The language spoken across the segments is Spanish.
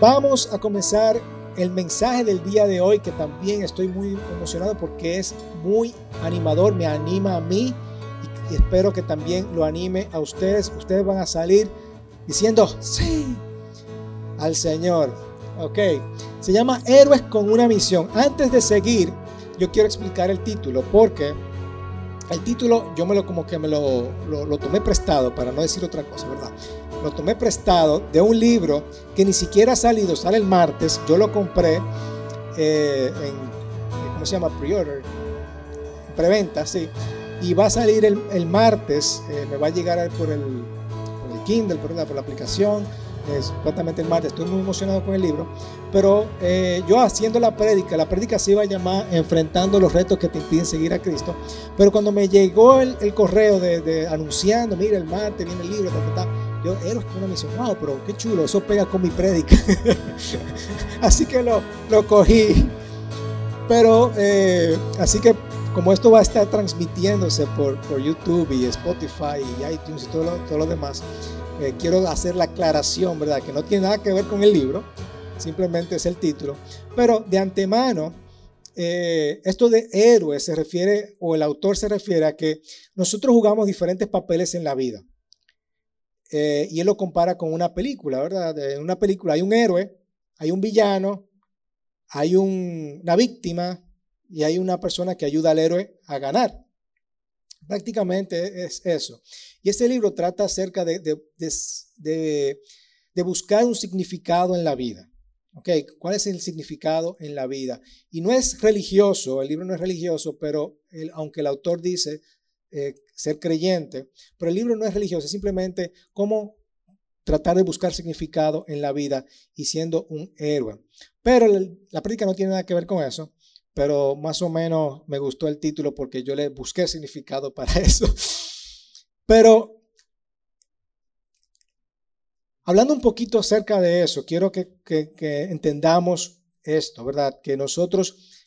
Vamos a comenzar el mensaje del día de hoy, que también estoy muy emocionado porque es muy animador, me anima a mí y, espero que también lo anime a ustedes. Ustedes van a salir diciendo sí al Señor. Ok, se llama Héroes con una misión. Antes de seguir, yo quiero explicar el título porque el título yo me lo como que me lo, lo tomé prestado para no decir otra cosa, ¿verdad? Lo tomé prestado de un libro que ni siquiera ha salido, sale el martes. Yo lo compré eh, en, ¿cómo se llama? Pre-order, preventa, sí. Y va a salir el, martes, eh, me va a llegar por el, por el Kindle, por la, por la aplicación, es el martes. Estoy muy emocionado con el libro. Pero eh, yo haciendo la prédica, la prédica se iba a llamar Enfrentando los retos que te impiden seguir a Cristo. Pero cuando me llegó el, correo de, anunciando, mira, el martes viene el libro, ta, ta, yo era una misión, wow, pero qué chulo, eso pega con mi prédica. así que lo, lo cogí. Pero, eh, así que como esto va a estar transmitiéndose por, por YouTube y Spotify y iTunes y todo lo, todo lo demás, eh, quiero hacer la aclaración, ¿verdad? Que no tiene nada que ver con el libro, simplemente es el título. Pero de antemano, eh, esto de héroe se refiere, o el autor se refiere a que nosotros jugamos diferentes papeles en la vida. Eh, y él lo compara con una película, ¿verdad? En una película hay un héroe, hay un villano, hay una víctima y hay una persona que ayuda al héroe a ganar. Prácticamente es eso. Y este libro trata acerca de, de, buscar un significado en la vida. Okay, ¿Cuál es el significado en la vida? Y no es religioso, el libro no es religioso, pero aunque el autor dice eh, ser creyente, pero el libro no es religioso, es simplemente cómo tratar de buscar significado en la vida y siendo un héroe. Pero la práctica no tiene nada que ver con eso, pero más o menos me gustó el título porque yo le busqué significado para eso. Pero hablando un poquito acerca de eso, quiero que, entendamos esto, ¿verdad? Que nosotros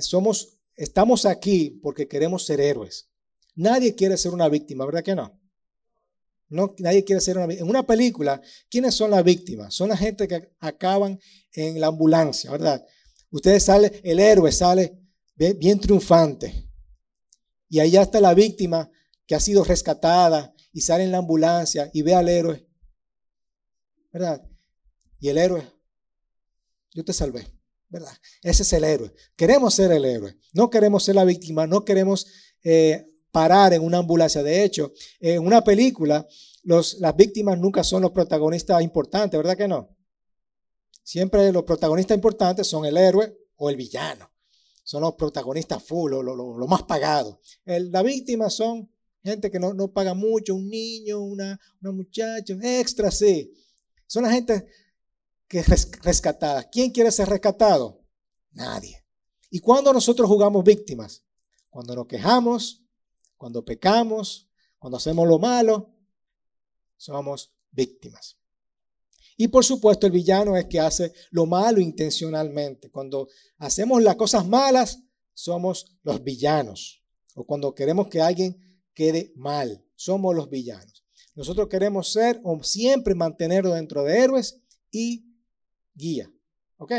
somos, estamos aquí porque queremos ser héroes. Nadie quiere ser una víctima, ¿verdad que no? No, nadie quiere ser una víctima. En una película, ¿quiénes son las víctimas? Son la gente que acaban en la ambulancia, ¿verdad? Ustedes sale, el héroe sale bien, triunfante. Y ahí está la víctima que ha sido rescatada y sale en la ambulancia y ve al héroe. ¿Verdad? Y el héroe, yo te salvé. ¿Verdad? Ese es el héroe. Queremos ser el héroe. No queremos ser la víctima. No queremos eh, parar en una ambulancia. De hecho, en una película, las víctimas nunca son los protagonistas importantes, ¿verdad que no? Siempre los protagonistas importantes son el héroe o el villano. Son los protagonistas full, lo, lo, más pagados. la víctima son gente que no, no paga mucho, un niño, una, una muchacha, extra, sí. Son la gente que es rescatada. ¿Quién quiere ser rescatado? Nadie. ¿Y cuando nosotros jugamos víctimas? Cuando nos quejamos, cuando pecamos, cuando hacemos lo malo, somos víctimas. Y por supuesto el villano es que hace lo malo intencionalmente. Cuando hacemos las cosas malas, somos los villanos. O cuando queremos que alguien quede mal, somos los villanos. Nosotros queremos ser o siempre mantenerlo dentro de héroes y guía. ¿Ok?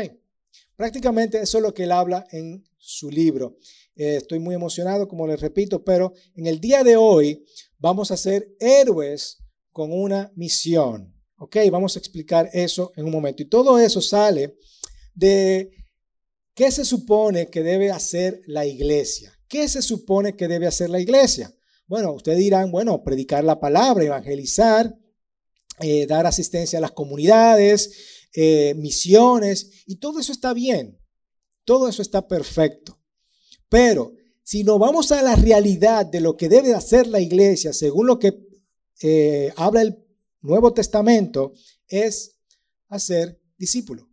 Prácticamente eso es lo que él habla en su libro. Eh, estoy muy emocionado, como les repito, pero en el día de hoy vamos a ser héroes con una misión. ¿Ok? Vamos a explicar eso en un momento. Y todo eso sale de qué se supone que debe hacer la iglesia. ¿Qué se supone que debe hacer la iglesia? Bueno, ustedes dirán, bueno, predicar la palabra, evangelizar, eh, dar asistencia a las comunidades, eh, misiones, y todo eso está bien. Todo eso está perfecto. Pero si nos vamos a la realidad de lo que debe hacer la iglesia, según lo que eh, habla el Nuevo Testamento, es hacer discípulo.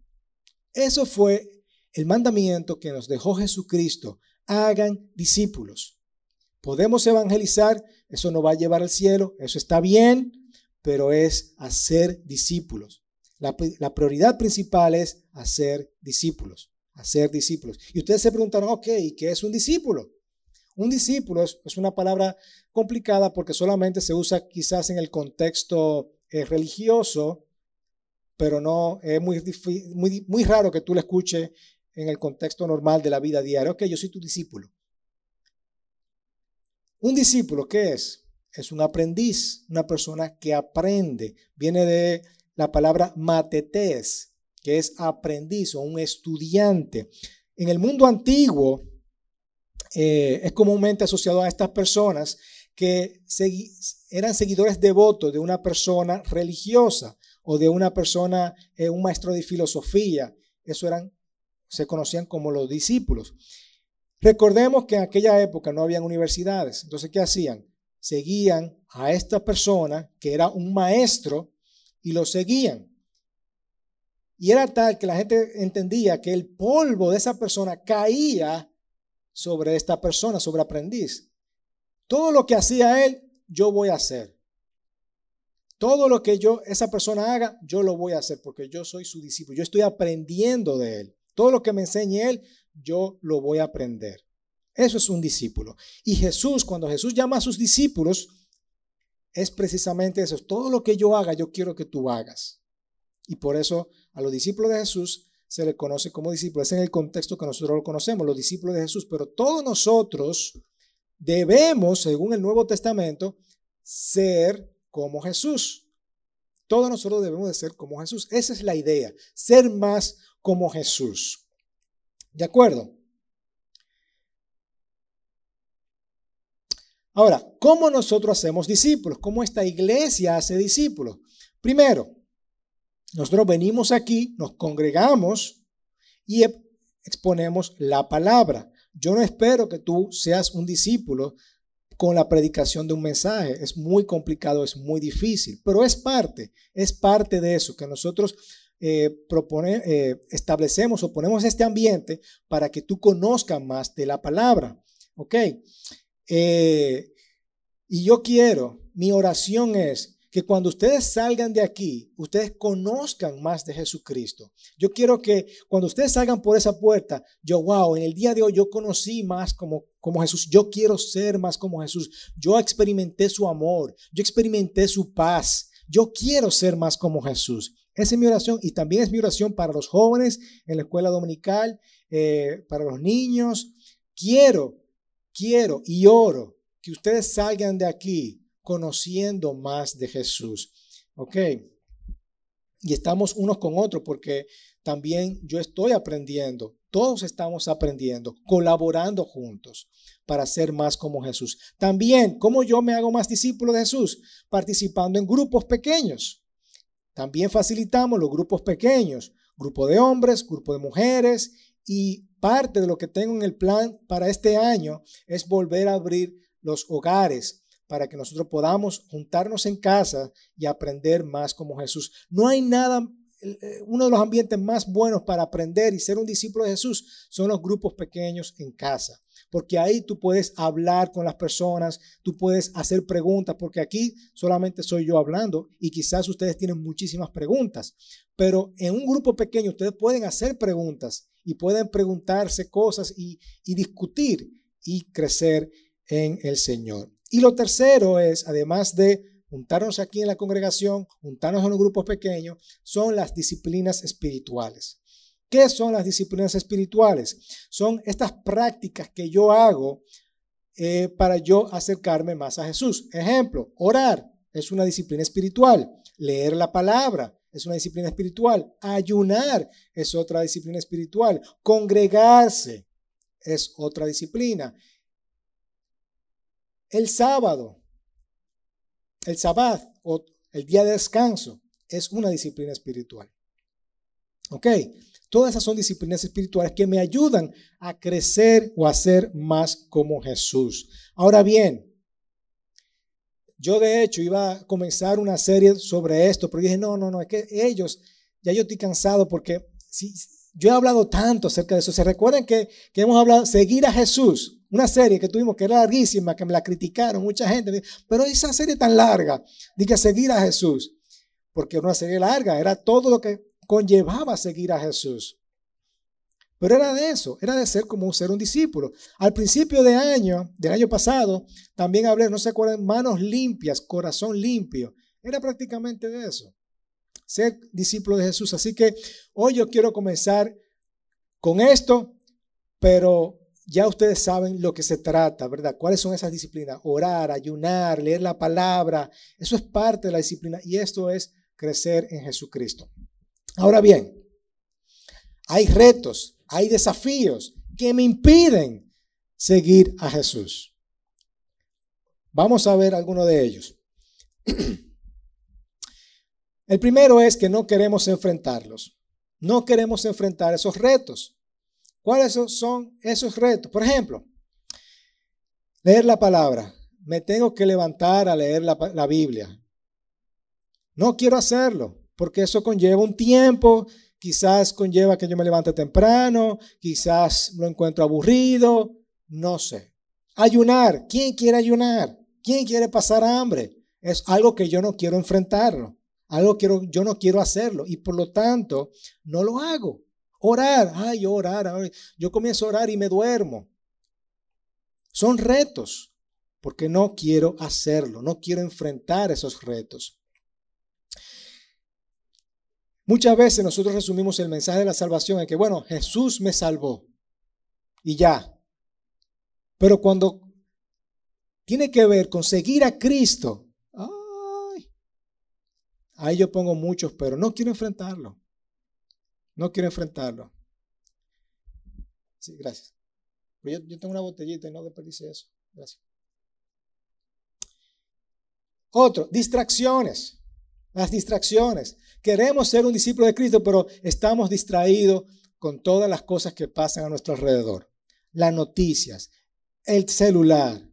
Eso fue el mandamiento que nos dejó Jesucristo. Hagan discípulos. Podemos evangelizar, eso no va a llevar al cielo, eso está bien, pero es hacer discípulos. La prioridad principal es hacer discípulos hacer discípulos. Y ustedes se preguntaron, ok, ¿qué es un discípulo? Un discípulo es, una palabra complicada porque solamente se usa quizás en el contexto eh, religioso, pero no es muy, muy, muy raro que tú lo escuches en el contexto normal de la vida diaria. Ok, yo soy tu discípulo. Un discípulo, ¿qué es? Es un aprendiz, una persona que aprende. Viene de la palabra matetes, que es aprendiz o un estudiante. En el mundo antiguo eh, es comúnmente asociado a estas personas que eran seguidores devotos de una persona religiosa o de una persona, eh, un maestro de filosofía. Eso eran, se conocían como los discípulos. Recordemos que en aquella época no habían universidades. Entonces, ¿qué hacían? Seguían a esta persona que era un maestro y lo seguían. Y era tal que la gente entendía que el polvo de esa persona caía sobre esta persona, sobre aprendiz. Todo lo que hacía él, yo voy a hacer. Todo lo que yo, esa persona haga, yo lo voy a hacer porque yo soy su discípulo. Yo estoy aprendiendo de él. Todo lo que me enseñe él, yo lo voy a aprender. Eso es un discípulo. Y Jesús, cuando Jesús llama a sus discípulos, es precisamente eso. Todo lo que yo haga, yo quiero que tú hagas. Y por eso a los discípulos de Jesús se le conoce como discípulos. Es en el contexto que nosotros lo conocemos, los discípulos de Jesús. Pero todos nosotros debemos, según el Nuevo Testamento, ser como Jesús. Todos nosotros debemos de ser como Jesús. Esa es la idea, ser más como Jesús. ¿De acuerdo? Ahora, ¿cómo nosotros hacemos discípulos? ¿Cómo esta iglesia hace discípulos? Primero, nosotros venimos aquí, nos congregamos y exponemos la palabra. Yo no espero que tú seas un discípulo con la predicación de un mensaje. Es muy complicado, es muy difícil, pero es parte, es parte de eso, que nosotros eh, eh, establecemos o ponemos este ambiente para que tú conozcas más de la palabra. ¿Ok? Eh, y yo quiero, mi oración es que cuando ustedes salgan de aquí, ustedes conozcan más de Jesucristo. Yo quiero que cuando ustedes salgan por esa puerta, yo, wow, en el día de hoy yo conocí más como, como Jesús. Yo quiero ser más como Jesús. Yo experimenté su amor. Yo experimenté su paz. Yo quiero ser más como Jesús. Esa es mi oración y también es mi oración para los jóvenes en la escuela dominical, eh, para los niños. Quiero, quiero y oro que ustedes salgan de aquí conociendo más de Jesús. ¿Ok? Y estamos unos con otros porque también yo estoy aprendiendo, todos estamos aprendiendo, colaborando juntos para ser más como Jesús. También, ¿cómo yo me hago más discípulo de Jesús? Participando en grupos pequeños. También facilitamos los grupos pequeños, grupo de hombres, grupo de mujeres y parte de lo que tengo en el plan para este año es volver a abrir los hogares para que nosotros podamos juntarnos en casa y aprender más como Jesús. No hay nada, eh, uno de los ambientes más buenos para aprender y ser un discípulo de Jesús son los grupos pequeños en casa, porque ahí tú puedes hablar con las personas, tú puedes hacer preguntas, porque aquí solamente soy yo hablando y quizás ustedes tienen muchísimas preguntas, pero en un grupo pequeño ustedes pueden hacer preguntas y pueden preguntarse cosas y, y discutir y crecer en el Señor. Y lo tercero es, además de juntarnos aquí en la congregación, juntarnos en los grupos pequeños, son las disciplinas espirituales. ¿Qué son las disciplinas espirituales? Son estas prácticas que yo hago eh, para yo acercarme más a Jesús. Ejemplo, orar es una disciplina espiritual. Leer la palabra es una disciplina espiritual. Ayunar es otra disciplina espiritual. Congregarse es otra disciplina. El sábado, el sabbat o el día de descanso es una disciplina espiritual. ¿Ok? Todas esas son disciplinas espirituales que me ayudan a crecer o a ser más como Jesús. Ahora bien, yo de hecho iba a comenzar una serie sobre esto, pero dije, no, no, no, es que ellos, ya yo estoy cansado porque si, yo he hablado tanto acerca de eso. ¿Se recuerdan que, que hemos hablado, seguir a Jesús? Una serie que tuvimos que era larguísima, que me la criticaron mucha gente. Pero esa serie tan larga, que seguir a Jesús, porque era una serie larga, era todo lo que conllevaba seguir a Jesús. Pero era de eso, era de ser como ser un discípulo. Al principio de año, del año pasado, también hablé, no se acuerdan, manos limpias, corazón limpio. Era prácticamente de eso. ser discípulo de Jesús. Así que hoy yo quiero comenzar con esto, pero ya ustedes saben lo que se trata, ¿verdad? ¿Cuáles son esas disciplinas? Orar, ayunar, leer la palabra. Eso es parte de la disciplina y esto es crecer en Jesucristo. Ahora bien, hay retos, hay desafíos que me impiden seguir a Jesús. Vamos a ver algunos de ellos. El primero es que no queremos enfrentarlos. No queremos enfrentar esos retos. ¿Cuáles son esos retos? Por ejemplo, leer la palabra. Me tengo que levantar a leer la, Biblia. No quiero hacerlo porque eso conlleva un tiempo, quizás conlleva que yo me levante temprano, quizás lo encuentro aburrido, no sé. Ayunar, ¿quién quiere ayunar? ¿Quién quiere pasar hambre? Es algo que yo no quiero enfrentarlo, algo que yo no quiero hacerlo y por lo tanto no lo hago. Orar, ay, orar, yo comienzo a orar y me duermo. Son retos, porque no quiero hacerlo, no quiero enfrentar esos retos. Muchas veces nosotros resumimos el mensaje de la salvación en que, bueno, Jesús me salvó y ya. Pero cuando tiene que ver con seguir a Cristo, ay, ahí yo pongo muchos, pero no quiero enfrentarlo. No quiero enfrentarlo. Sí, gracias. Yo, yo tengo una botellita y no desperdicie eso. Gracias. Otro, distracciones. Las distracciones. Queremos ser un discípulo de Cristo, pero estamos distraídos con todas las cosas que pasan a nuestro alrededor. Las noticias, el celular.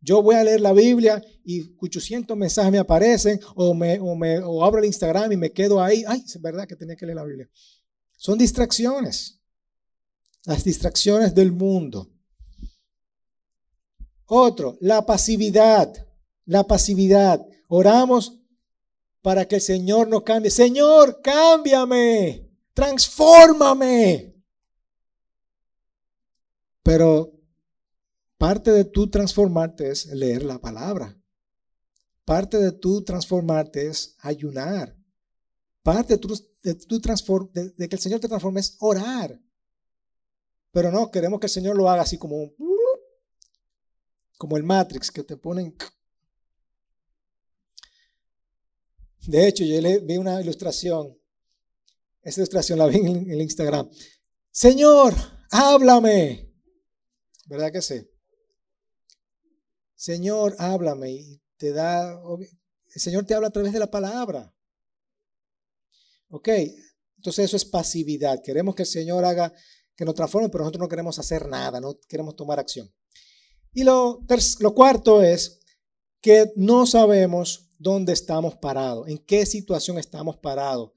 Yo voy a leer la Biblia y 800 mensajes me aparecen o, me, o, me, o abro el Instagram y me quedo ahí. Ay, es verdad que tenía que leer la Biblia. Son distracciones. Las distracciones del mundo. Otro, la pasividad. La pasividad. Oramos para que el Señor nos cambie. Señor, cámbiame, transfórmame. Pero parte de tu transformarte es leer la palabra. Parte de tu transformarte es ayunar. Parte de, tu, de, de que el Señor te transforme es orar. Pero no, queremos que el Señor lo haga así como, como el Matrix, que te ponen De hecho, yo le vi una ilustración. Esa ilustración la vi en el Instagram. Señor, háblame. ¿Verdad que sí? Señor, háblame. Y te da. El Señor te habla a través de la palabra. Ok. Entonces eso es pasividad. Queremos que el Señor haga, que nos transforme, pero nosotros no queremos hacer nada, no queremos tomar acción. Y lo, lo cuarto es que no sabemos dónde estamos parados, en qué situación estamos parados.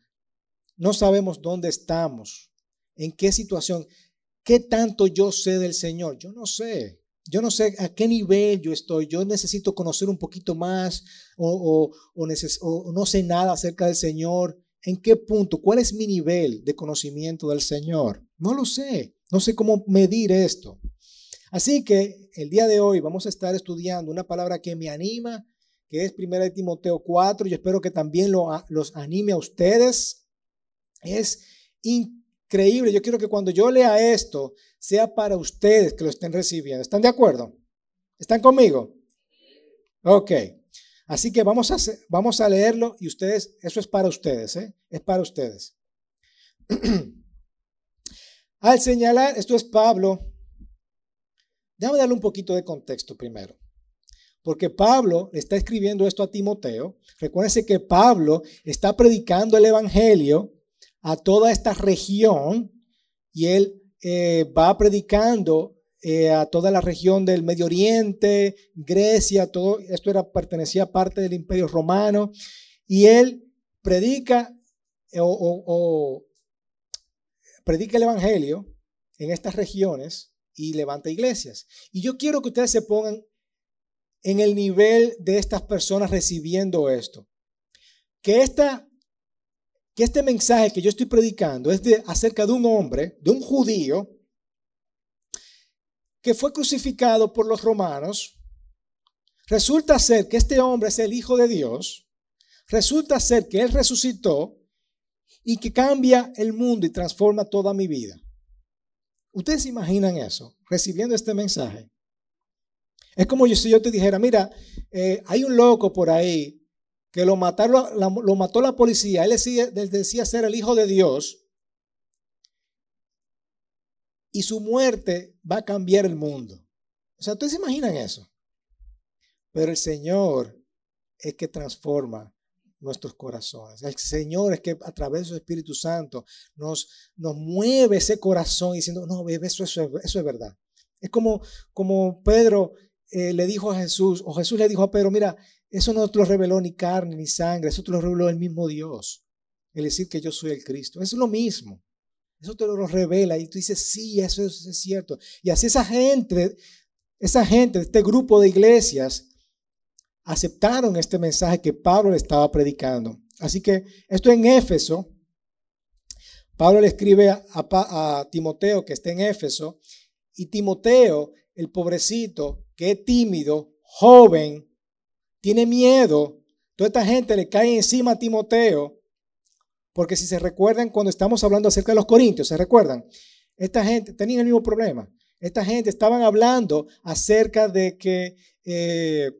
No sabemos dónde estamos, en qué situación, qué tanto yo sé del Señor. Yo no sé. Yo no sé a qué nivel yo estoy. Yo necesito conocer un poquito más o, no sé nada acerca del Señor. ¿En qué punto? ¿Cuál es mi nivel de conocimiento del Señor? No lo sé. No sé cómo medir esto. Así que el día de hoy vamos a estar estudiando una palabra que me anima que es 1 Timoteo 4, y espero que también lo, los anime a ustedes. Es increíble. Yo quiero que cuando yo lea esto, sea para ustedes que lo estén recibiendo. ¿Están de acuerdo? ¿Están conmigo? Ok. Así que vamos a, vamos a leerlo y ustedes, eso es para ustedes, ¿eh? es para ustedes. Al señalar, esto es Pablo, déjame darle un poquito de contexto primero. Porque Pablo le está escribiendo esto a Timoteo. Recuérdense que Pablo está predicando el Evangelio a toda esta región y él eh, va predicando eh, a toda la región del Medio Oriente, Grecia, todo esto era, pertenecía a parte del Imperio Romano y él predica eh, o predica el Evangelio en estas regiones y levanta iglesias. Y yo quiero que ustedes se pongan en el nivel de estas personas recibiendo esto. Que, esta, este mensaje que yo estoy predicando es de, acerca de un hombre, de un judío, que fue crucificado por los romanos. Resulta ser que este hombre es el Hijo de Dios. resulta ser que Él resucitó y que cambia el mundo y transforma toda mi vida. ¿Ustedes se imaginan eso? Recibiendo este mensaje. Es como si yo te dijera, mira, eh, hay un loco por ahí que lo, mataron, lo mató la policía, él decía, ser el Hijo de Dios y su muerte va a cambiar el mundo. O sea, ¿ustedes se imaginan eso? Pero el Señor es que transforma nuestros corazones. El Señor es que a través de su Espíritu Santo nos, nos mueve ese corazón diciendo, no, eso, eso, eso es verdad. Es como, como Pedro eh, le dijo a Jesús, o Jesús le dijo a Pedro, mira, eso no te lo reveló ni carne ni sangre, eso te lo reveló el mismo Dios. El decir que yo soy el Cristo. Es lo mismo. Eso te lo revela y tú dices, sí, eso es, cierto. Y así esa gente, esa gente, este grupo de iglesias, aceptaron este mensaje que Pablo le estaba predicando. Así que esto en Éfeso, Pablo le escribe a, Timoteo que está en Éfeso, y Timoteo, el pobrecito, que es tímido, joven, tiene miedo, toda esta gente le cae encima a Timoteo, porque si se recuerdan cuando estamos hablando acerca de los corintios, ¿se recuerdan? Esta gente tenía el mismo problema. Esta gente estaban hablando acerca de que eh,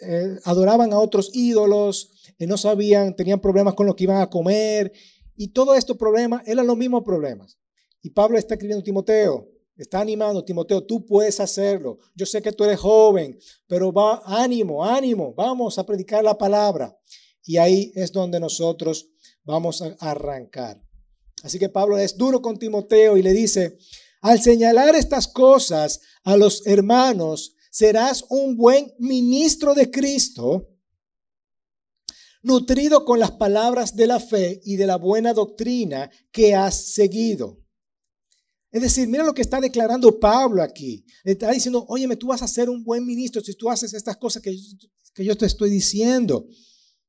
eh, adoraban a otros ídolos, eh, no sabían, tenían problemas con lo que iban a comer, y todos estos problemas eran los mismos problemas. Y Pablo está escribiendo a Timoteo, está animando, Timoteo, tú puedes hacerlo. Yo sé que tú eres joven, pero va, ánimo, ánimo, vamos a predicar la palabra. Y ahí es donde nosotros vamos a arrancar. Así que Pablo es duro con Timoteo y le dice, al señalar estas cosas a los hermanos, serás un buen ministro de Cristo, nutrido con las palabras de la fe y de la buena doctrina que has seguido. Es decir, mira lo que está declarando Pablo aquí. está diciendo, óyeme, tú vas a ser un buen ministro si tú haces estas cosas que, que yo te estoy diciendo.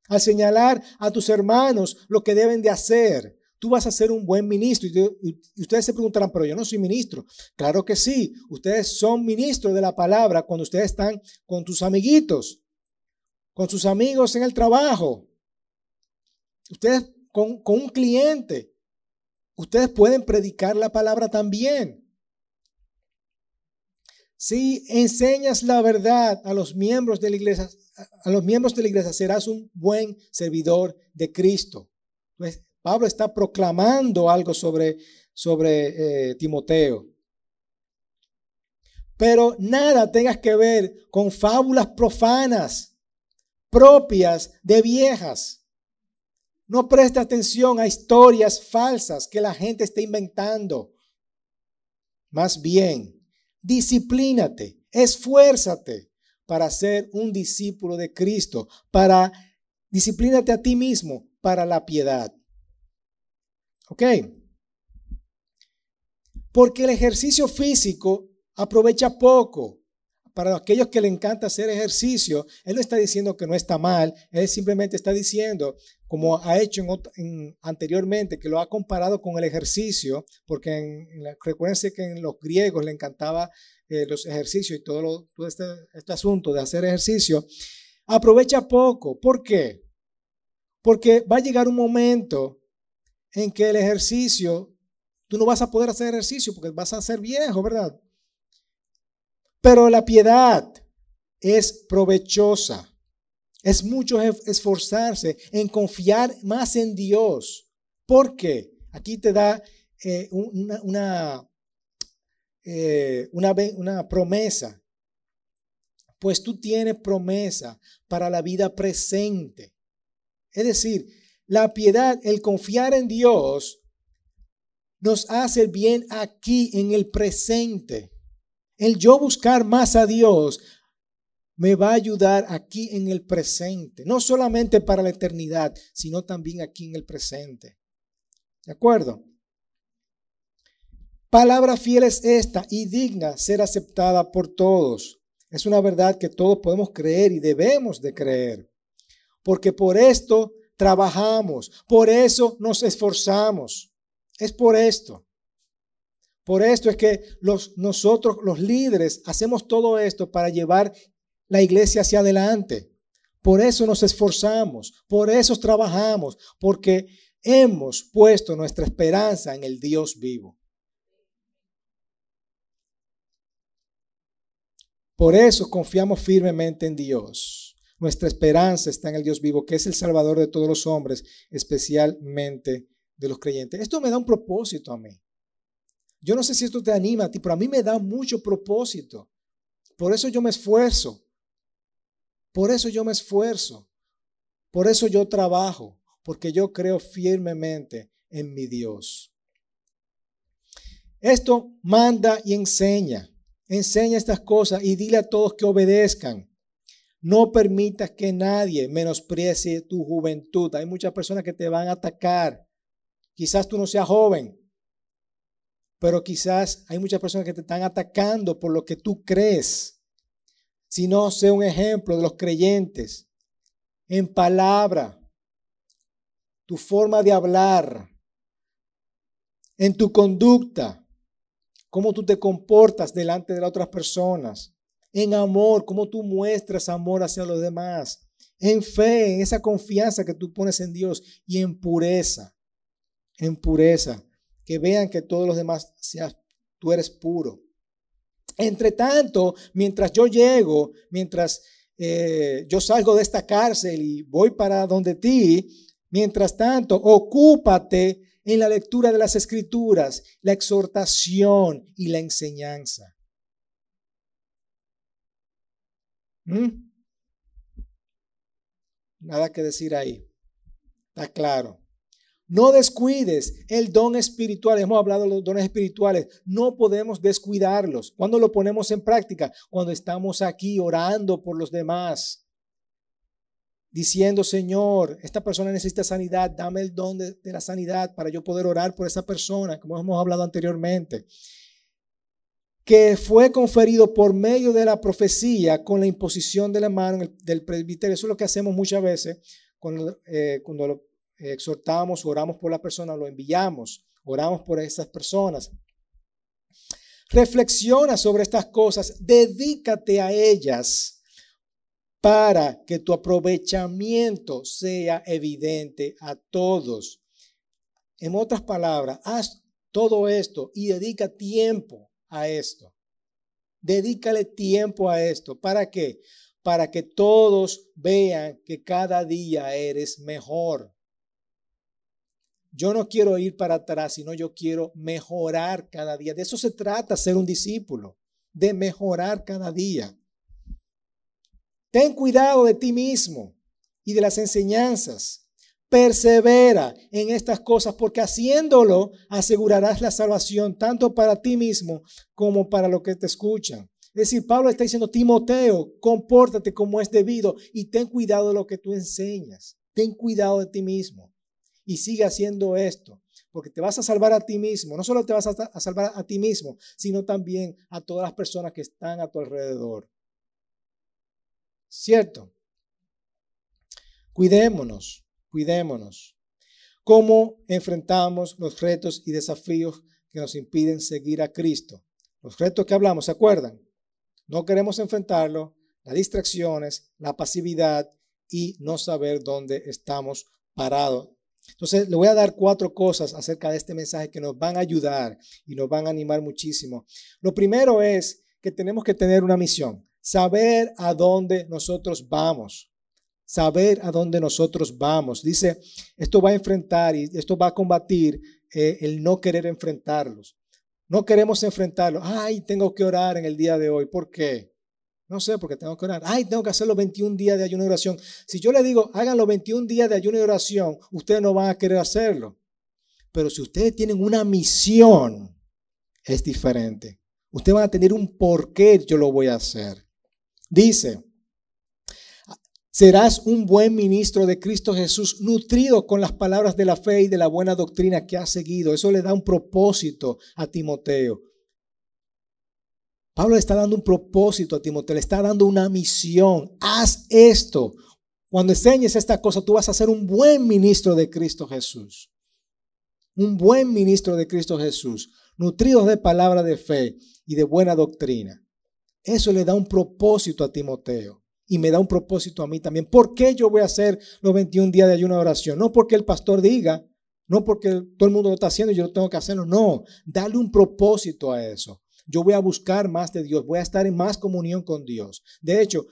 Al señalar a tus hermanos lo que deben de hacer tú vas a ser un buen ministro. Y ustedes se preguntarán, pero yo no soy ministro. Claro que sí, ustedes son ministros de la palabra cuando ustedes están con tus amiguitos, con sus amigos en el trabajo. Ustedes con, con un cliente. Ustedes pueden predicar la palabra también. Si enseñas la verdad a los miembros de la iglesia, a los miembros de la iglesia serás un buen servidor de Cristo. Pablo está proclamando algo sobre, sobre eh, Timoteo. Pero nada tengas que ver con fábulas profanas propias de viejas. No preste atención a historias falsas que la gente está inventando. Más bien, disciplínate, esfuérzate para ser un discípulo de Cristo, para disciplínate a ti mismo para la piedad. ¿Ok? Porque el ejercicio físico aprovecha poco. Para aquellos que le encanta hacer ejercicio, él no está diciendo que no está mal, él simplemente está diciendo, como ha hecho anteriormente, que lo ha comparado con el ejercicio, porque en, que en los griegos le encantaba eh, los ejercicios y todo, todo este, este asunto de hacer ejercicio, aprovecha poco. ¿Por qué? Porque va a llegar un momento en que el ejercicio, tú no vas a poder hacer ejercicio porque vas a ser viejo, ¿verdad? Pero la piedad es provechosa. Es mucho esforzarse en confiar más en Dios. ¿Por qué? Aquí te da eh, una, eh, una promesa. Pues tú tienes promesa para la vida presente. Es decir, la piedad, el confiar en Dios, nos hace bien aquí en el presente. El yo buscar más a Dios me va a ayudar aquí en el presente, no solamente para la eternidad, sino también aquí en el presente. ¿De acuerdo? Palabra fiel es esta y digna ser aceptada por todos. Es una verdad que todos podemos creer y debemos de creer. Porque por esto trabajamos, por eso nos esforzamos. Es por esto. Por esto es que los, nosotros, los líderes, hacemos todo esto para llevar la iglesia hacia adelante, Por eso nos esforzamos, por eso trabajamos, porque hemos puesto nuestra esperanza en el Dios vivo. Por eso confiamos firmemente en Dios. Nuestra esperanza está en el Dios vivo, que es el Salvador de todos los hombres, especialmente de los creyentes. Esto me da un propósito a mí. Yo no sé si esto te anima a ti, pero a mí me da mucho propósito. Por eso yo me esfuerzo. Por eso yo me esfuerzo. Por eso yo trabajo. Porque yo creo firmemente en mi Dios. Esto manda y enseña. Enseña estas cosas y dile a todos que obedezcan. No permitas que nadie menosprecie tu juventud. Hay muchas personas que te van a atacar. Quizás tú no seas joven, pero quizás hay muchas personas que te están atacando por lo que tú crees. Si no, sé un ejemplo de los creyentes en palabra, tu forma de hablar, en tu conducta, cómo tú te comportas delante de las otras personas, en amor, cómo tú muestras amor hacia los demás, en fe, en esa confianza que tú pones en Dios y en pureza en pureza, que vean que todos los demás tú eres puro. Entre tanto, mientras yo llego, mientras eh, yo salgo de esta cárcel y voy para donde ti, mientras tanto, ocúpate en la lectura de las escrituras, la exhortación y la enseñanza. ¿Mm? Nada que decir ahí. Está claro. No descuides el don espiritual. Hemos hablado de los dones espirituales. No podemos descuidarlos. ¿Cuándo lo ponemos en práctica? Cuando estamos aquí orando por los demás. Diciendo, Señor, esta persona necesita sanidad. Dame el don de, la sanidad para yo poder orar por esa persona, como hemos hablado anteriormente. Que fue conferido por medio de la profecía con la imposición de la mano del presbiterio. Eso es lo que hacemos muchas veces cuando, eh, cuando lo exhortamos, oramos por la persona, lo enviamos, oramos por esas personas. Reflexiona sobre estas cosas, dedícate a ellas para que tu aprovechamiento sea evidente a todos. En otras palabras, haz todo esto y dedica tiempo a esto. Dedícale tiempo a esto. ¿Para qué? Para que todos vean que cada día eres mejor. Yo no quiero ir para atrás, sino yo quiero mejorar cada día. De eso se trata ser un discípulo, de mejorar cada día. Ten cuidado de ti mismo y de las enseñanzas. Persevera en estas cosas porque haciéndolo asegurarás la salvación tanto para ti mismo como para los que te escuchan. Es decir, Pablo está diciendo, Timoteo, compórtate como es debido y ten cuidado de lo que tú enseñas. Ten cuidado de ti mismo y sigue haciendo esto, porque te vas a salvar a ti mismo. No solo te vas a, salvar a ti mismo, sino también a todas las personas que están a tu alrededor. ¿Cierto? Cuidémonos, cuidémonos. ¿Cómo enfrentamos los retos y desafíos que nos impiden seguir a Cristo? Los retos que hablamos, ¿se acuerdan? No queremos enfrentarlo, las distracciones, la pasividad y no saber dónde estamos parados entonces, le voy a dar cuatro cosas acerca de este mensaje que nos van a ayudar y nos van a animar muchísimo. Lo primero es que tenemos que tener una misión, saber a dónde nosotros vamos. Saber a dónde nosotros vamos. Dice, esto va a enfrentar y esto va a combatir eh, el no querer enfrentarlos. No queremos enfrentarlos. Ay, tengo que orar en el día de hoy. ¿Por qué? No sé, porque tengo que orar. Ay, tengo que hacer los 21 días de ayuno y oración. Si yo le digo, hagan los 21 días de ayuno y oración, ustedes no van a querer hacerlo. Pero si ustedes tienen una misión, es diferente. Ustedes van a tener un por qué yo lo voy a hacer. Dice, serás un buen ministro de Cristo Jesús, nutrido con las palabras de la fe y de la buena doctrina que has seguido. Eso le da un propósito a Timoteo. Pablo le está dando un propósito a Timoteo, le está dando una misión. Haz esto. Cuando enseñes esta cosa, tú vas a ser un buen ministro de Cristo Jesús. Un buen ministro de Cristo Jesús, nutrido de palabra de fe y de buena doctrina. Eso le da un propósito a Timoteo. y me da un propósito a mí también. ¿Por qué yo voy a hacer los 21 días de ayuno de oración? No porque el pastor diga, no porque todo el mundo lo está haciendo y yo lo tengo que hacerlo. No, dale un propósito a eso. Yo voy a buscar más de Dios, voy a estar en más comunión con Dios. De hecho,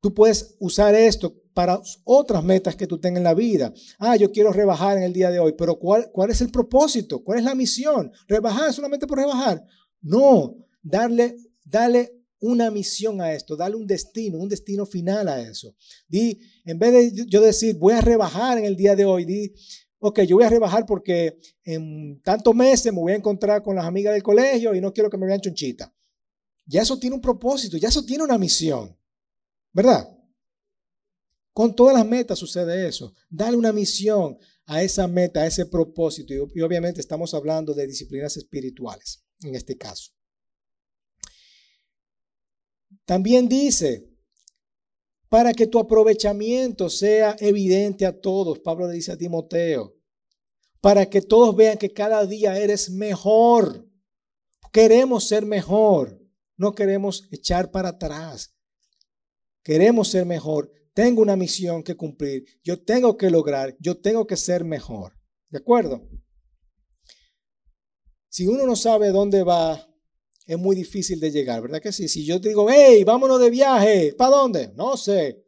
tú puedes usar esto para otras metas que tú tengas en la vida. Ah, yo quiero rebajar en el día de hoy, pero ¿cuál, cuál es el propósito? ¿Cuál es la misión? ¿Rebajar solamente por rebajar? No, darle, darle una misión a esto, darle un destino, un destino final a eso. Di, en vez de yo decir, voy a rebajar en el día de hoy, di, ok, yo voy a rebajar porque en tantos meses me voy a encontrar con las amigas del colegio y no quiero que me vean chonchita. Ya eso tiene un propósito, ya eso tiene una misión, ¿verdad? Con todas las metas sucede eso. Dale una misión a esa meta, a ese propósito. Y, obviamente estamos hablando de disciplinas espirituales en este caso. También dice, para que tu aprovechamiento sea evidente a todos, Pablo le dice a Timoteo, para que todos vean que cada día eres mejor. Queremos ser mejor, no queremos echar para atrás. Queremos ser mejor. Tengo una misión que cumplir, yo tengo que lograr, yo tengo que ser mejor. ¿De acuerdo? Si uno no sabe dónde va, es muy difícil de llegar, ¿verdad que sí? Si yo te digo, hey, vámonos de viaje, ¿para dónde? No sé.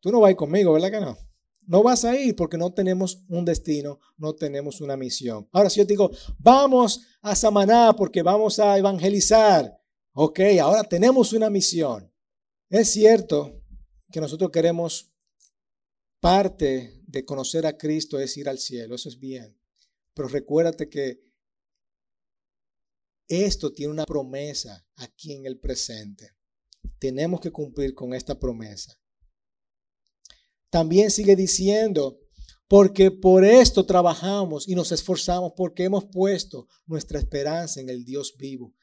Tú no vas a ir conmigo, ¿verdad que no? No vas a ir porque no tenemos un destino, no tenemos una misión. Ahora, si yo te digo, vamos a Samaná porque vamos a evangelizar, ok, ahora tenemos una misión. Es cierto que nosotros queremos parte de conocer a Cristo es ir al cielo, eso es bien. Pero recuérdate que esto tiene una promesa aquí en el presente. Tenemos que cumplir con esta promesa. También sigue diciendo, porque por esto trabajamos y nos esforzamos, porque hemos puesto nuestra esperanza en el Dios vivo.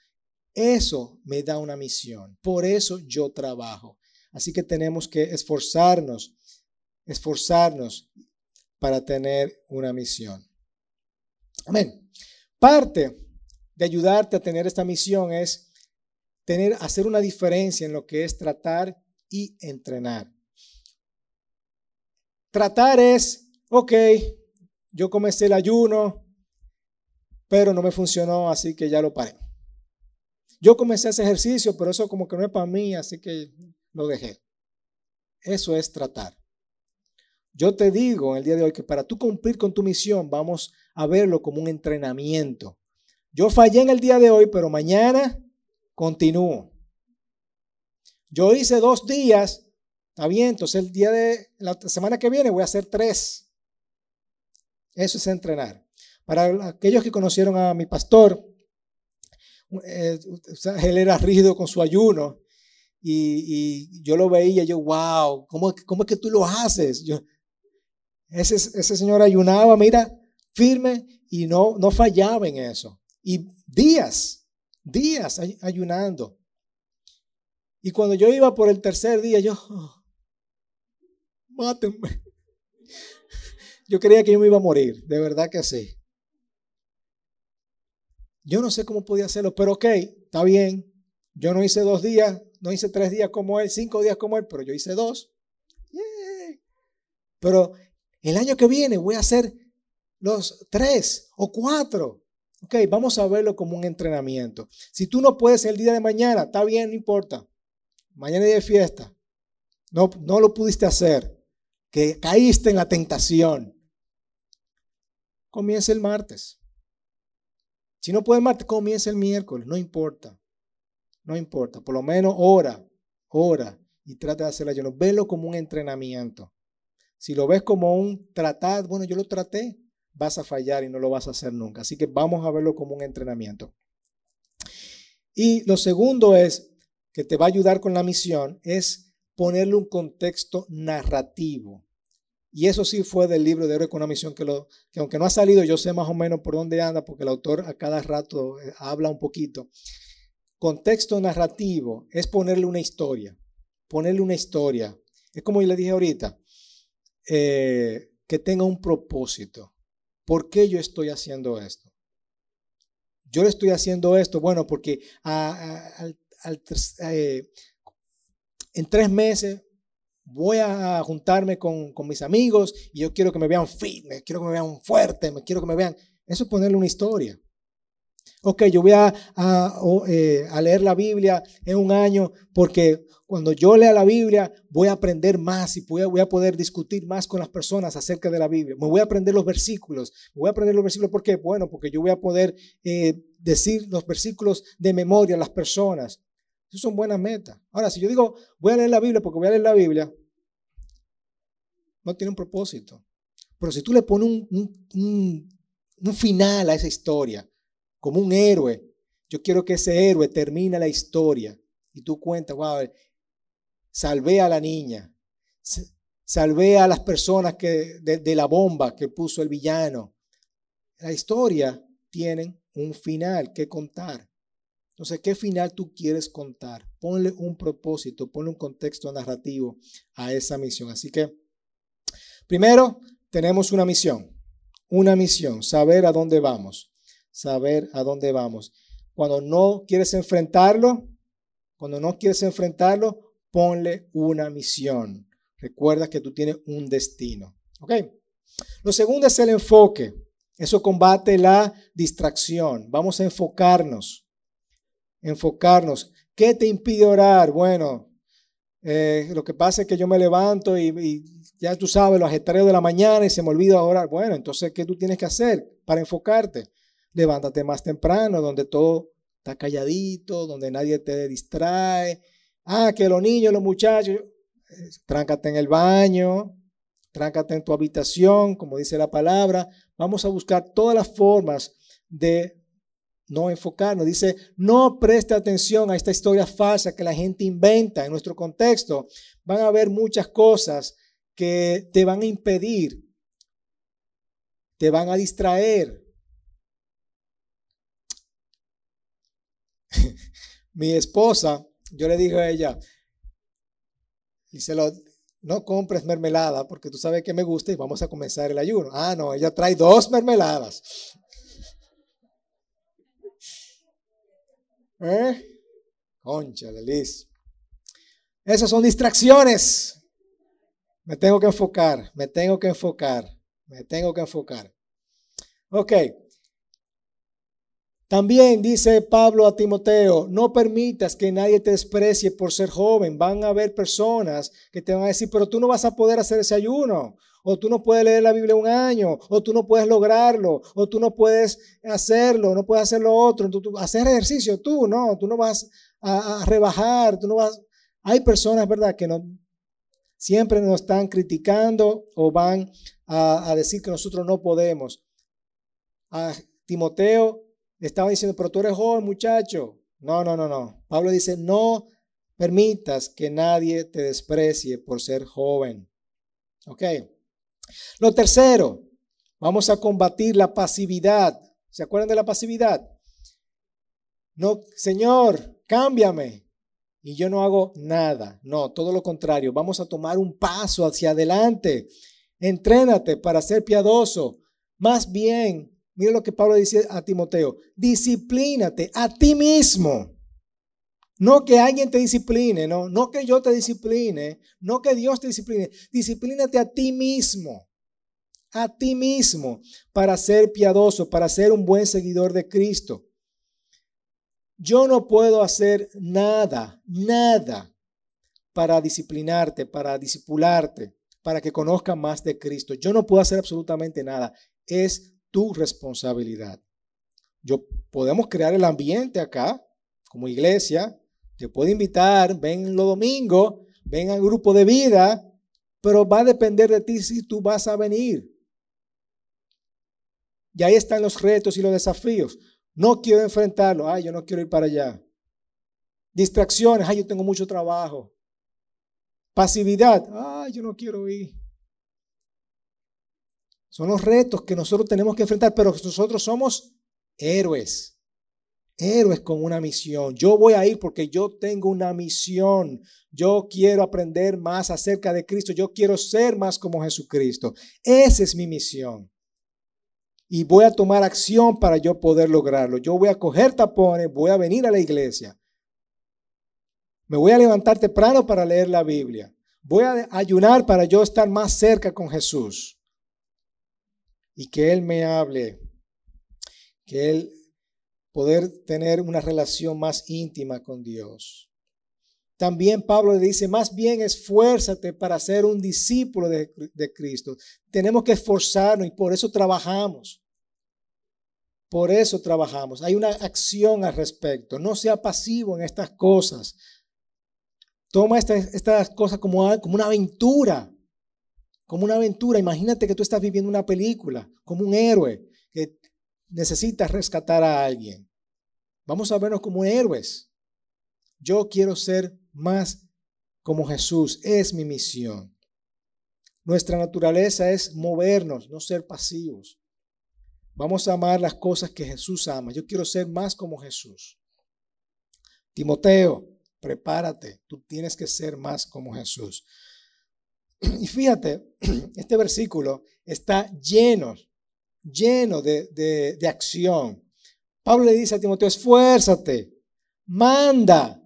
Eso me da una misión. Por eso yo trabajo. Así que tenemos que esforzarnos, esforzarnos para tener una misión. Amén. Parte de ayudarte a tener esta misión es tener, hacer una diferencia en lo que es tratar y entrenar. Tratar es, ok, yo comencé el ayuno, pero no me funcionó, así que ya lo paré. Yo comencé ese ejercicio, pero eso como que no es para mí, así que lo dejé. Eso es tratar. Yo te digo en el día de hoy que para tú cumplir con tu misión, vamos a verlo como un entrenamiento. Yo fallé en el día de hoy, pero mañana continúo. Yo hice dos días, está bien, entonces el día de la semana que viene voy a hacer tres. Eso es entrenar. Para aquellos que conocieron a mi pastor, eh, él era rígido con su ayuno y, yo lo veía, yo, wow, ¿cómo, es que tú lo haces? Ese, ese señor ayunaba, mira, firme y no, no fallaba en eso. Y días, días ayunando. Y cuando yo iba por el tercer día, yo, oh. Yo creía que yo me iba a morir, de verdad que sí. Yo no sé cómo podía hacerlo, pero ok, está bien. Yo no hice dos días, no hice tres días como él, cinco días como él, pero yo hice dos. Pero el año que viene voy a hacer los tres o cuatro. Ok, vamos a verlo como un entrenamiento. Si tú no puedes el día de mañana, está bien, no importa. Mañana es de fiesta. No, no lo pudiste hacer. Que caíste en la tentación. Comienza el martes. Si no puedes martes, comienza el miércoles. No importa. No importa. Por lo menos ora, ora y trata de hacer ayuno. Velo como un entrenamiento. Si lo ves como un tratar, bueno, yo lo traté vas a fallar y no lo vas a hacer nunca. Así que vamos a verlo como un entrenamiento. Y lo segundo es, que te va a ayudar con la misión, es ponerle un contexto narrativo. Y eso sí fue del libro de Héroe con una misión que, aunque no ha salido, yo sé más o menos por dónde anda, porque el autor a cada rato eh, habla un poquito. Contexto narrativo es ponerle una historia, ponerle una historia. Es como yo le dije ahorita, eh, que tenga un propósito. ¿Por qué yo estoy haciendo esto? Yo le estoy haciendo esto, bueno, porque eh, en tres meses voy a juntarme con, mis amigos y yo quiero que me vean fit, me quiero que me vean fuerte, me quiero que me vean. Eso es ponerle una historia. Ok, yo voy a, eh, a, leer la Biblia en un año porque cuando yo lea la Biblia voy a aprender más y voy a, a, poder discutir más con las personas acerca de la Biblia. Me voy a aprender los versículos. Me voy a aprender los versículos ¿por qué? Bueno, porque yo voy a poder eh, decir los versículos de memoria a las personas. Esas son buenas metas. Ahora, si yo digo, voy a leer la Biblia porque voy a leer la Biblia, no tiene un propósito. Pero si tú le pones un, un final a esa historia, como un héroe, yo quiero que ese héroe termine la historia y tú cuentas, wow, salvé a la niña, salvé a las personas que, de, de la bomba que puso el villano. La historia tiene un final que contar. Entonces, ¿qué final tú quieres contar? Ponle un propósito, ponle un contexto narrativo a esa misión. Así que, primero, tenemos una misión, una misión, saber a dónde vamos, saber a dónde vamos. Cuando no quieres enfrentarlo, cuando no quieres enfrentarlo, ponle una misión. Recuerda que tú tienes un destino. ¿Ok? Lo segundo es el enfoque. Eso combate la distracción. Vamos a enfocarnos enfocarnos. ¿Qué te impide orar? Bueno, eh, lo que pasa es que yo me levanto y, ya tú sabes, los ajetreos de la mañana y se me olvida orar. Bueno, entonces, ¿qué tú tienes que hacer para enfocarte? Levántate más temprano, donde todo está calladito, donde nadie te distrae. Ah, que los niños, los muchachos, eh, tráncate en el baño, tráncate en tu habitación, como dice la palabra. Vamos a buscar todas las formas de no enfocarnos. Dice, no preste atención a esta historia falsa que la gente inventa en nuestro contexto. Van a haber muchas cosas que te van a impedir, te van a distraer. Mi esposa, yo le dije a ella, lo no compres mermelada porque tú sabes que me gusta y vamos a comenzar el ayuno. Ah, no, ella trae dos mermeladas. ¿Eh? Concha de Liz. Esas son distracciones. Me tengo que enfocar, me tengo que enfocar, me tengo que enfocar. Ok. También dice Pablo a Timoteo, no permitas que nadie te desprecie por ser joven. Van a haber personas que te van a decir, pero tú no vas a poder hacer ese ayuno o tú no puedes leer la Biblia un año, o tú no puedes lograrlo, o tú no puedes hacerlo, no puedes hacer lo otro, hacer ejercicio tú, no, tú no vas a, rebajar, tú no vas... Hay personas, ¿verdad?, que no, siempre nos están criticando o van a, a decir que nosotros no podemos. A Timoteo estaba diciendo, pero tú eres joven, muchacho. No, no, no, no. Pablo dice, no permitas que nadie te desprecie por ser joven. Ok. Lo tercero, vamos a combatir la pasividad. ¿Se acuerdan de la pasividad? No, Señor, cámbiame. Y yo no hago nada. No, todo lo contrario. Vamos a tomar un paso hacia adelante. Entrénate para ser piadoso. Más bien, mira lo que Pablo dice a Timoteo. Disciplínate a ti mismo. No que alguien te discipline, no, no que yo te discipline, no que Dios te discipline. Disciplínate a ti mismo, a ti mismo, para ser piadoso, para ser un buen seguidor de Cristo. Yo no puedo hacer nada, nada para disciplinarte, para discipularte, para que conozca más de Cristo. Yo no puedo hacer absolutamente nada. Es tu responsabilidad. Yo podemos crear el ambiente acá como iglesia, te puedo invitar, ven los domingos, ven al grupo de vida, pero va a depender de ti si tú vas a venir. Y ahí están los retos y los desafíos. No quiero enfrentarlo. Ay, yo no quiero ir para allá. Distracciones. Ay, yo tengo mucho trabajo. Pasividad. Ay, yo no quiero ir. Son los retos que nosotros tenemos que enfrentar, pero nosotros somos héroes héroes con una misión. Yo voy a ir porque yo tengo una misión. Yo quiero aprender más acerca de Cristo. Yo quiero ser más como Jesucristo. Esa es mi misión. Y voy a tomar acción para yo poder lograrlo. Yo voy a coger tapones, voy a venir a la iglesia. Me voy a levantar temprano para leer la Biblia. Voy a ayunar para yo estar más cerca con Jesús. Y que Él me hable. Que Él poder tener una relación más íntima con Dios. También Pablo le dice, más bien esfuérzate para ser un discípulo de, Cristo. Tenemos que esforzarnos y por eso trabajamos. Por eso trabajamos. Hay una acción al respecto. No sea pasivo en estas cosas. Toma estas, cosas como, como una aventura. Como una aventura. Imagínate que tú estás viviendo una película, como un héroe que necesita rescatar a alguien. Vamos a vernos como héroes. Yo quiero ser más como Jesús. Es mi misión. Nuestra naturaleza es movernos, no ser pasivos. Vamos a amar las cosas que Jesús ama. Yo quiero ser más como Jesús. Timoteo, prepárate. Tú tienes que ser más como Jesús. Y fíjate, este versículo está lleno, lleno de, de, acción. Pablo le dice a Timoteo, esfuérzate, manda,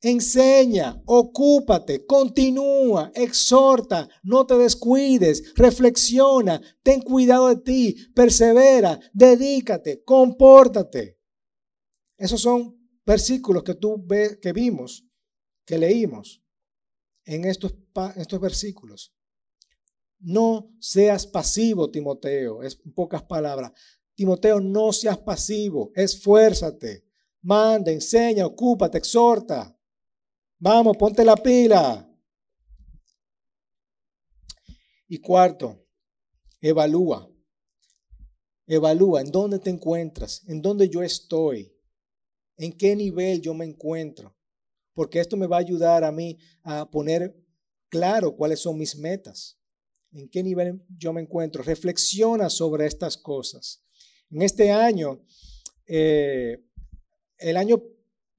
enseña, ocúpate, continúa, exhorta, no te descuides, reflexiona, ten cuidado de ti, persevera, dedícate, compórtate. Esos son versículos que tú ves, que vimos, que leímos en estos, versículos. No seas pasivo, Timoteo, es en pocas palabras. Timoteo, no seas pasivo, esfuérzate, manda, enseña, ocúpate, exhorta. Vamos, ponte la pila. Y cuarto, evalúa. Evalúa en dónde te encuentras, en dónde yo estoy, en qué nivel yo me encuentro. Porque esto me va a ayudar a mí a poner claro cuáles son mis metas, en qué nivel yo me encuentro. Reflexiona sobre estas cosas. En este año, eh, el año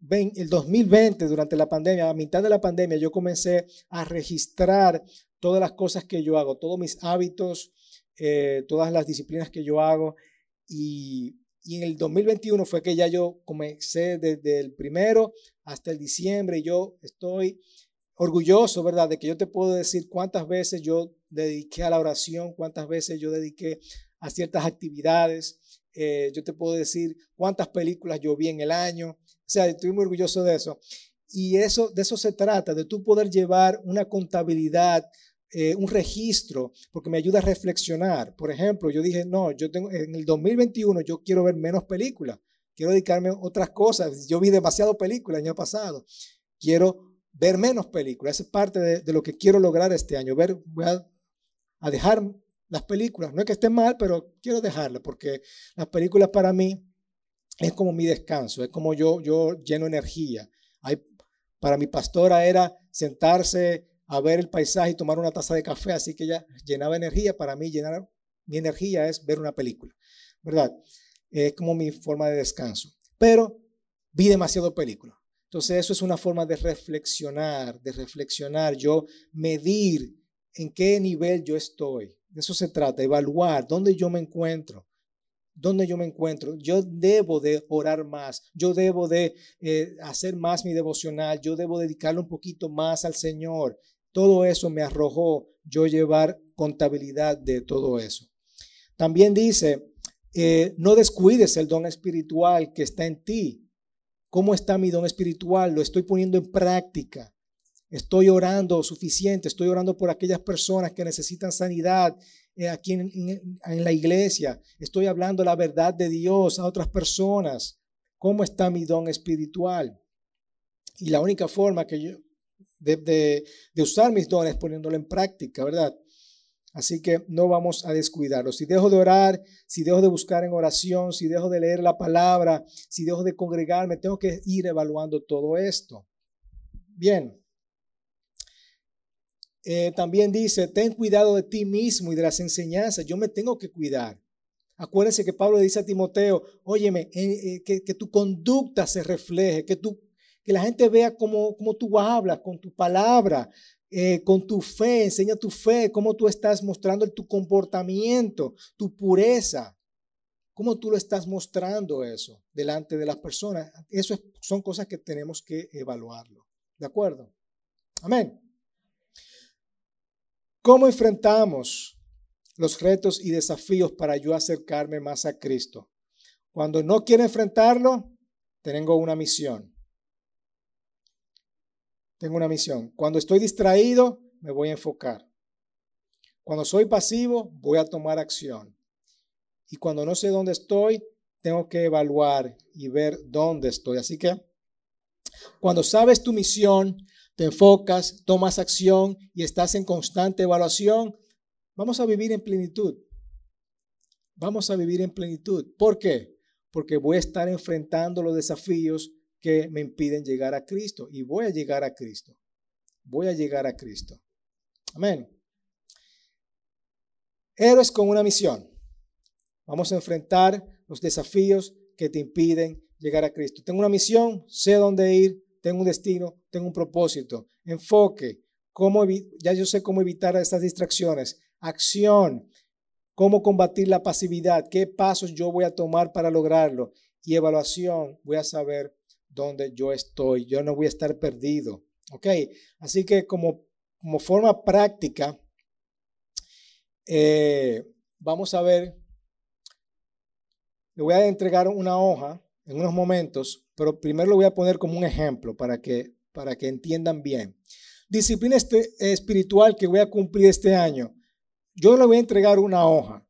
el 2020, durante la pandemia, a mitad de la pandemia, yo comencé a registrar todas las cosas que yo hago, todos mis hábitos, eh, todas las disciplinas que yo hago. Y, y, en el 2021 fue que ya yo comencé desde el primero hasta el diciembre. Yo estoy orgulloso, ¿verdad?, de que yo te puedo decir cuántas veces yo dediqué a la oración, cuántas veces yo dediqué a ciertas actividades. Eh, yo te puedo decir cuántas películas yo vi en el año. O sea, estoy muy orgulloso de eso. Y eso, de eso se trata, de tú poder llevar una contabilidad, eh, un registro, porque me ayuda a reflexionar. Por ejemplo, yo dije, no, yo tengo, en el 2021 yo quiero ver menos películas, quiero dedicarme a otras cosas. Yo vi demasiado películas el año pasado. Quiero ver menos películas. Esa es parte de, lo que quiero lograr este año. Ver, voy a, a dejar las películas. No es que estén mal, pero quiero dejarlas porque las películas para mí es como mi descanso, es como yo, yo lleno energía. Para mi pastora era sentarse a ver el paisaje y tomar una taza de café, así que ella llenaba energía. Para mí, llenar mi energía es ver una película, ¿verdad? Es como mi forma de descanso. Pero vi demasiado película. Entonces, eso es una forma de reflexionar, de reflexionar, yo medir en qué nivel yo estoy. De eso se trata, evaluar dónde yo me encuentro. ¿Dónde yo me encuentro? Yo debo de orar más, yo debo de eh, hacer más mi devocional, yo debo dedicarle un poquito más al Señor. Todo eso me arrojó yo llevar contabilidad de todo eso. También dice, eh, no descuides el don espiritual que está en ti. ¿Cómo está mi don espiritual? Lo estoy poniendo en práctica. Estoy orando suficiente, estoy orando por aquellas personas que necesitan sanidad eh, aquí en, en, la iglesia. Estoy hablando la verdad de Dios a otras personas. ¿Cómo está mi don espiritual? Y la única forma que yo, de, de, usar mis dones poniéndolo en práctica, ¿verdad? Así que no vamos a descuidarlo. Si dejo de orar, si dejo de buscar en oración, si dejo de leer la palabra, si dejo de congregarme, tengo que ir evaluando todo esto. Bien. Eh, también dice, ten cuidado de ti mismo y de las enseñanzas. Yo me tengo que cuidar. Acuérdense que Pablo dice a Timoteo, óyeme, eh, eh, que, tu conducta se refleje, que, tú, que la gente vea cómo, cómo tú hablas, con tu palabra, con tu fe, enseña tu fe, cómo tú estás mostrando tu comportamiento, tu pureza, cómo tú lo estás mostrando eso delante de las personas. Eso son cosas que tenemos que evaluarlo. ¿De acuerdo? Amén. ¿Cómo enfrentamos los retos y desafíos para yo acercarme más a Cristo? Cuando no quiero enfrentarlo, tengo una misión. Tengo una misión. Cuando estoy distraído, me voy a enfocar. Cuando soy pasivo, voy a tomar acción. Y cuando no sé dónde estoy, tengo que evaluar y ver dónde estoy. Así que cuando sabes tu misión, te enfocas, tomas acción y estás en constante evaluación, vamos a vivir en plenitud. Vamos a vivir en plenitud. ¿Por qué? Porque voy a estar enfrentando los desafíos que me impiden llegar a Cristo y voy a llegar a Cristo. Voy a llegar a Cristo. Amén. Héroes con una misión. Vamos a enfrentar los desafíos que te impiden llegar a Cristo. Tengo una misión, sé dónde ir, tengo un destino, tengo un propósito. Enfoque, cómo, ya yo sé cómo evitar estas distracciones. Acción, cómo combatir la pasividad, qué pasos yo voy a tomar para lograrlo. Y evaluación, voy a saber dónde yo estoy. Yo no voy a estar perdido. ¿Ok? Así que como, como forma práctica, eh, vamos a ver, le voy a entregar una hoja en unos momentos, pero primero lo voy a poner como un ejemplo para que, para que entiendan bien. Disciplina este, espiritual que voy a cumplir este año. Yo le voy a entregar una hoja,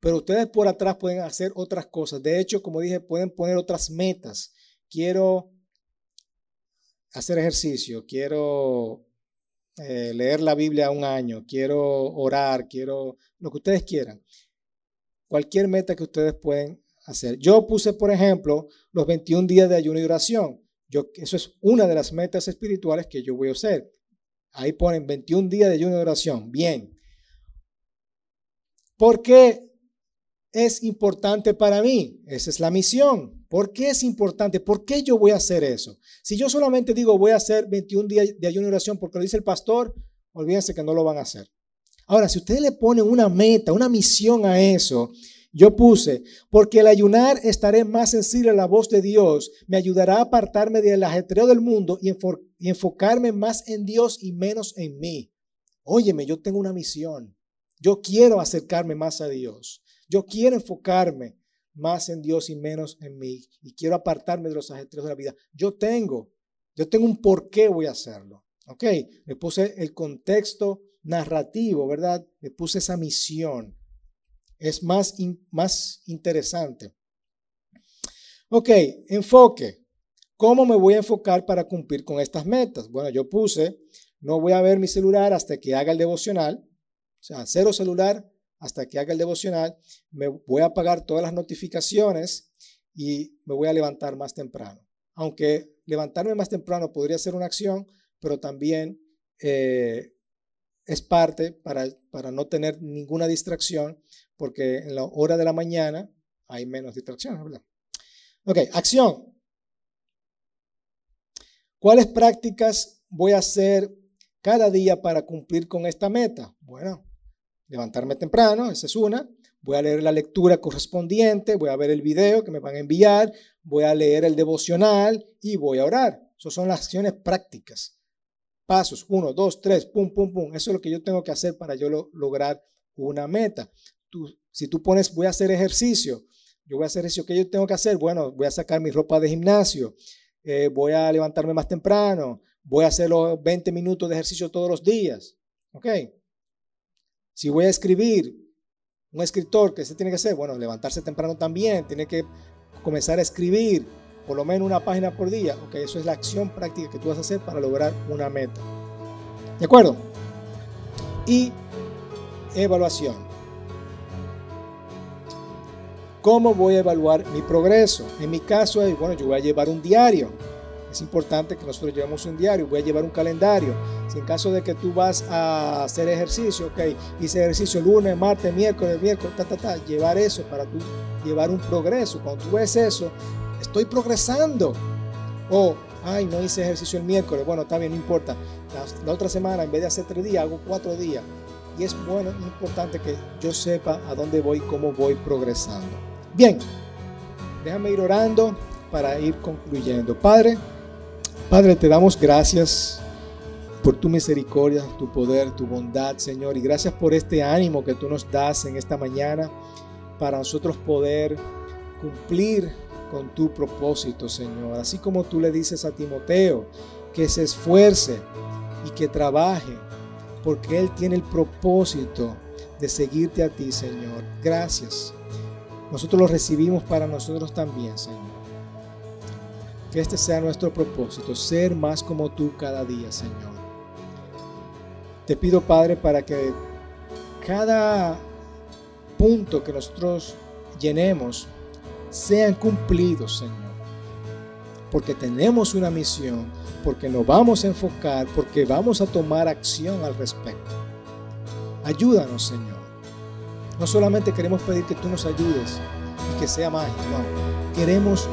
pero ustedes por atrás pueden hacer otras cosas. De hecho, como dije, pueden poner otras metas. Quiero hacer ejercicio, quiero eh, leer la Biblia un año, quiero orar, quiero lo que ustedes quieran. Cualquier meta que ustedes pueden hacer. Yo puse, por ejemplo, los 21 días de ayuno y oración. Yo, eso es una de las metas espirituales que yo voy a hacer. Ahí ponen 21 días de ayuno y oración. Bien. ¿Por qué es importante para mí? Esa es la misión. ¿Por qué es importante? ¿Por qué yo voy a hacer eso? Si yo solamente digo voy a hacer 21 días de ayuno y oración porque lo dice el pastor, olvídense que no lo van a hacer. Ahora, si ustedes le ponen una meta, una misión a eso, yo puse, porque el ayunar estaré más sensible a la voz de Dios, me ayudará a apartarme del ajetreo del mundo y, y enfocarme más en Dios y menos en mí. Óyeme, yo tengo una misión. Yo quiero acercarme más a Dios. Yo quiero enfocarme más en Dios y menos en mí. Y quiero apartarme de los ajetreos de la vida. Yo tengo, yo tengo un por qué voy a hacerlo. ¿Ok? Le puse el contexto narrativo, ¿verdad? Le puse esa misión. Es más, más interesante. Ok, enfoque. ¿Cómo me voy a enfocar para cumplir con estas metas? Bueno, yo puse, no voy a ver mi celular hasta que haga el devocional. O sea, cero celular hasta que haga el devocional, me voy a apagar todas las notificaciones y me voy a levantar más temprano. Aunque levantarme más temprano podría ser una acción, pero también eh, es parte para, para no tener ninguna distracción, porque en la hora de la mañana hay menos distracciones, ¿verdad? Ok, acción. ¿Cuáles prácticas voy a hacer cada día para cumplir con esta meta? Bueno, levantarme temprano, esa es una. Voy a leer la lectura correspondiente, voy a ver el video que me van a enviar, voy a leer el devocional y voy a orar. Esas son las acciones prácticas. Pasos, uno, dos, tres, pum, pum, pum. Eso es lo que yo tengo que hacer para yo lograr una meta. Tú, si tú pones, voy a hacer ejercicio, yo voy a hacer ejercicio, ¿qué yo tengo que hacer? Bueno, voy a sacar mi ropa de gimnasio, eh, voy a levantarme más temprano, voy a hacer los 20 minutos de ejercicio todos los días. ¿Ok? Si voy a escribir, un escritor, ¿qué se tiene que hacer? Bueno, levantarse temprano también, tiene que comenzar a escribir por lo menos una página por día. Ok, eso es la acción práctica que tú vas a hacer para lograr una meta. ¿De acuerdo? Y evaluación. ¿Cómo voy a evaluar mi progreso? En mi caso, bueno, yo voy a llevar un diario es importante que nosotros llevemos un diario, voy a llevar un calendario. Si en caso de que tú vas a hacer ejercicio, ok, hice ejercicio lunes, martes, miércoles, miércoles, ta, ta, ta, llevar eso para tú llevar un progreso. Cuando tú ves eso, estoy progresando. O, ay, no hice ejercicio el miércoles, bueno, está bien, no importa. La, otra semana, en vez de hacer tres días, hago cuatro días. Y es bueno, es importante que yo sepa a dónde voy, cómo voy progresando. Bien, déjame ir orando para ir concluyendo. Padre, Padre, te damos gracias por tu misericordia, tu poder, tu bondad, Señor. Y gracias por este ánimo que tú nos das en esta mañana para nosotros poder cumplir con tu propósito, Señor. Así como tú le dices a Timoteo que se esfuerce y que trabaje, porque Él tiene el propósito de seguirte a ti, Señor. Gracias. Nosotros lo recibimos para nosotros también, Señor. Que este sea nuestro propósito, ser más como tú cada día, Señor. Te pido, Padre, para que cada punto que nosotros llenemos sean cumplidos, Señor. Porque tenemos una misión, porque nos vamos a enfocar, porque vamos a tomar acción al respecto. Ayúdanos, Señor. No solamente queremos pedir que tú nos ayudes y que sea mágico, no. Queremos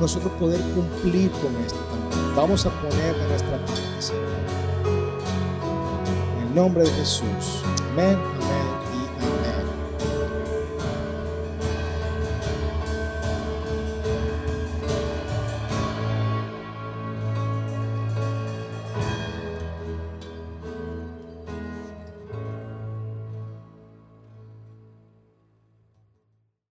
nosotros poder cumplir con esto también. Vamos a poner de nuestra parte, Señor nombre de Jesús. Amén, amén.